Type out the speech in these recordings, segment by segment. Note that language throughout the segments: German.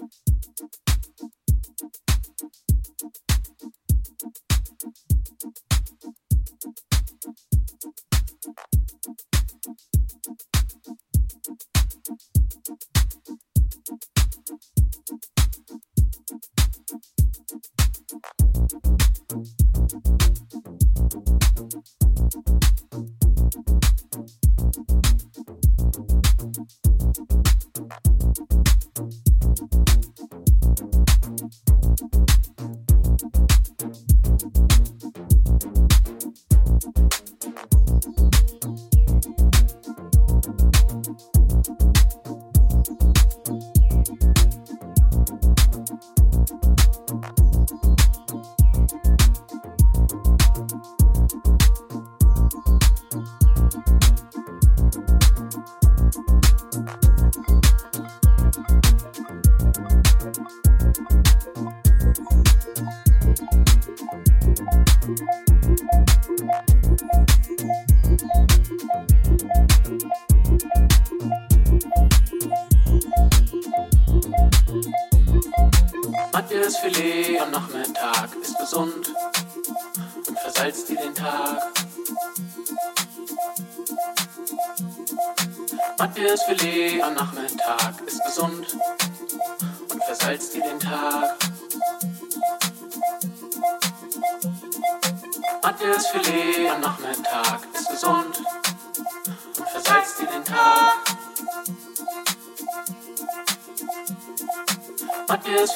Thank you.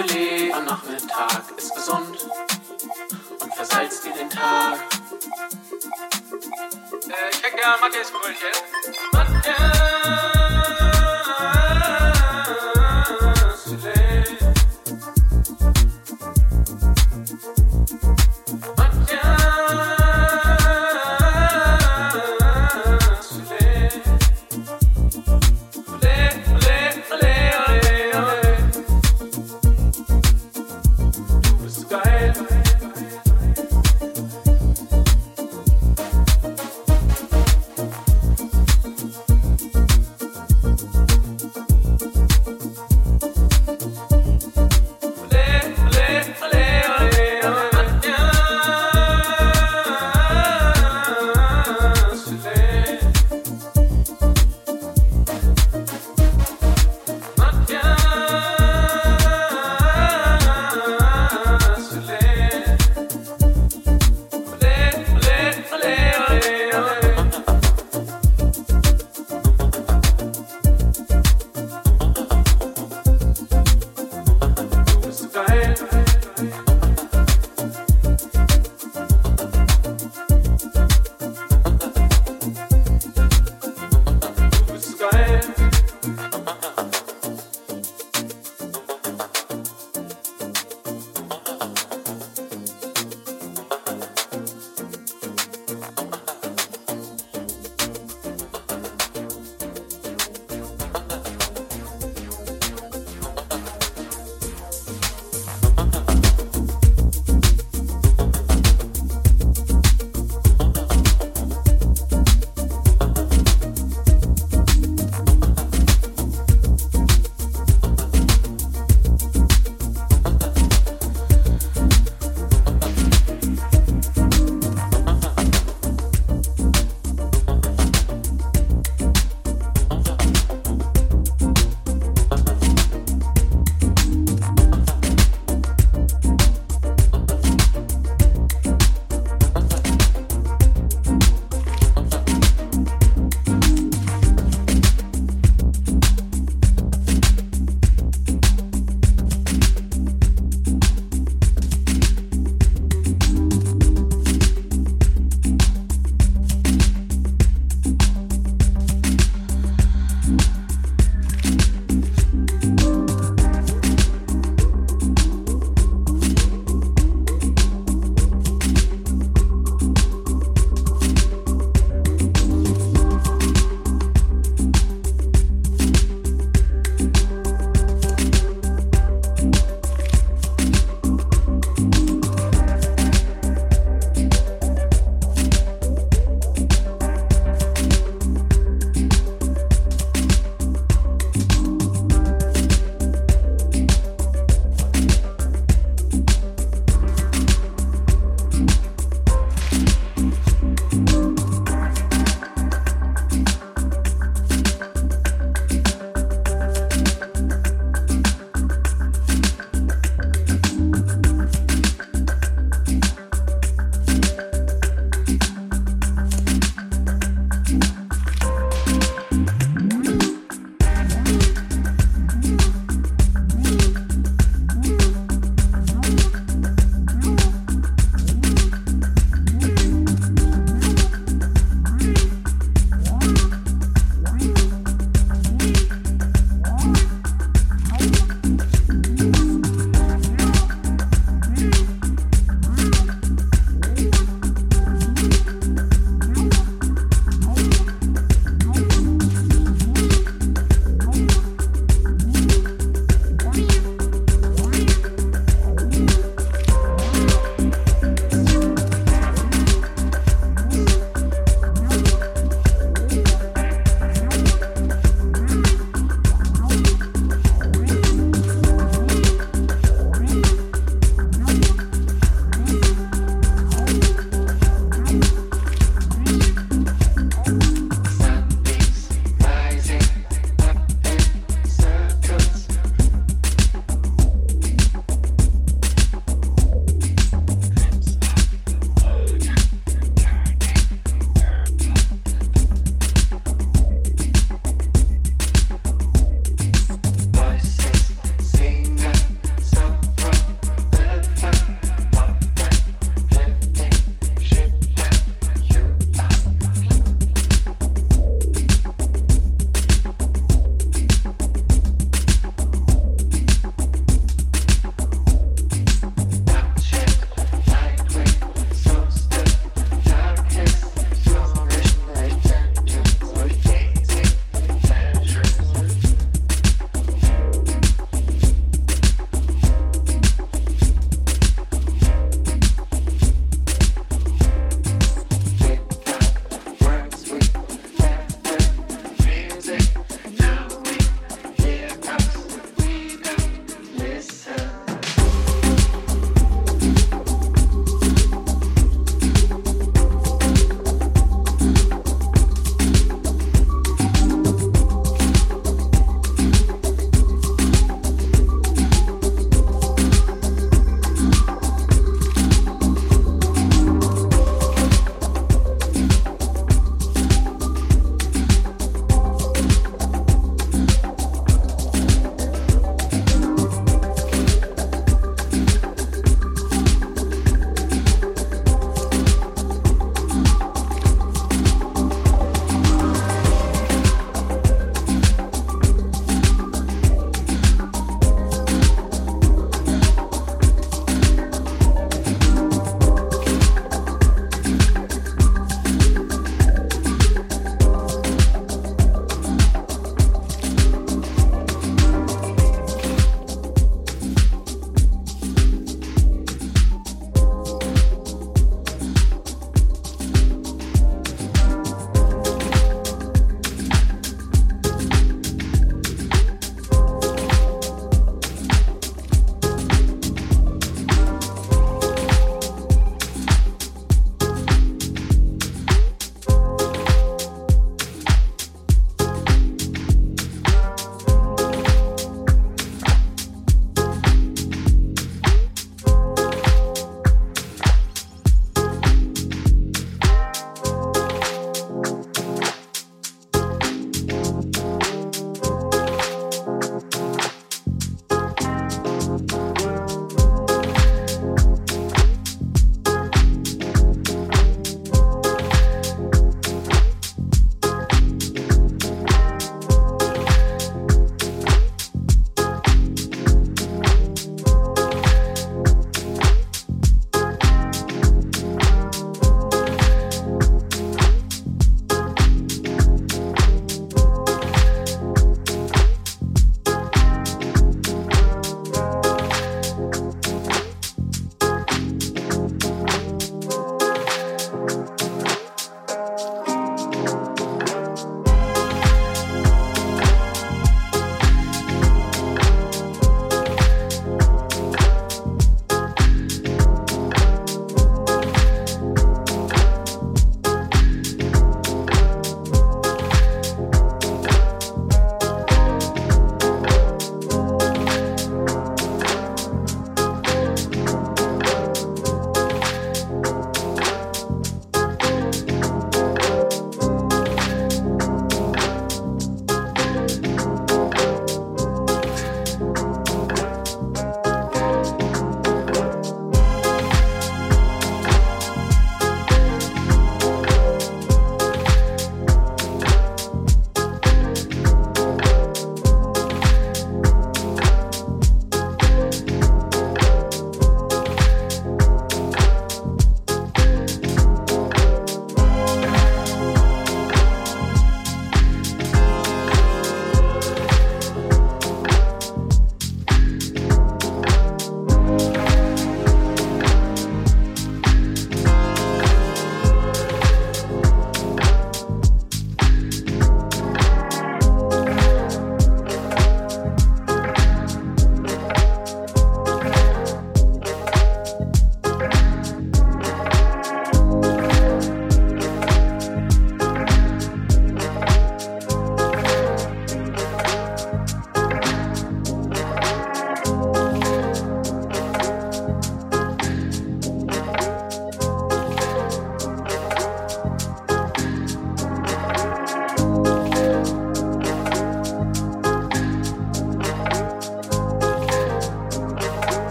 Filet am Nachmittag ist gesund und versalzt dir den Tag. Äh, ich hätte gern Matthias Brötchen.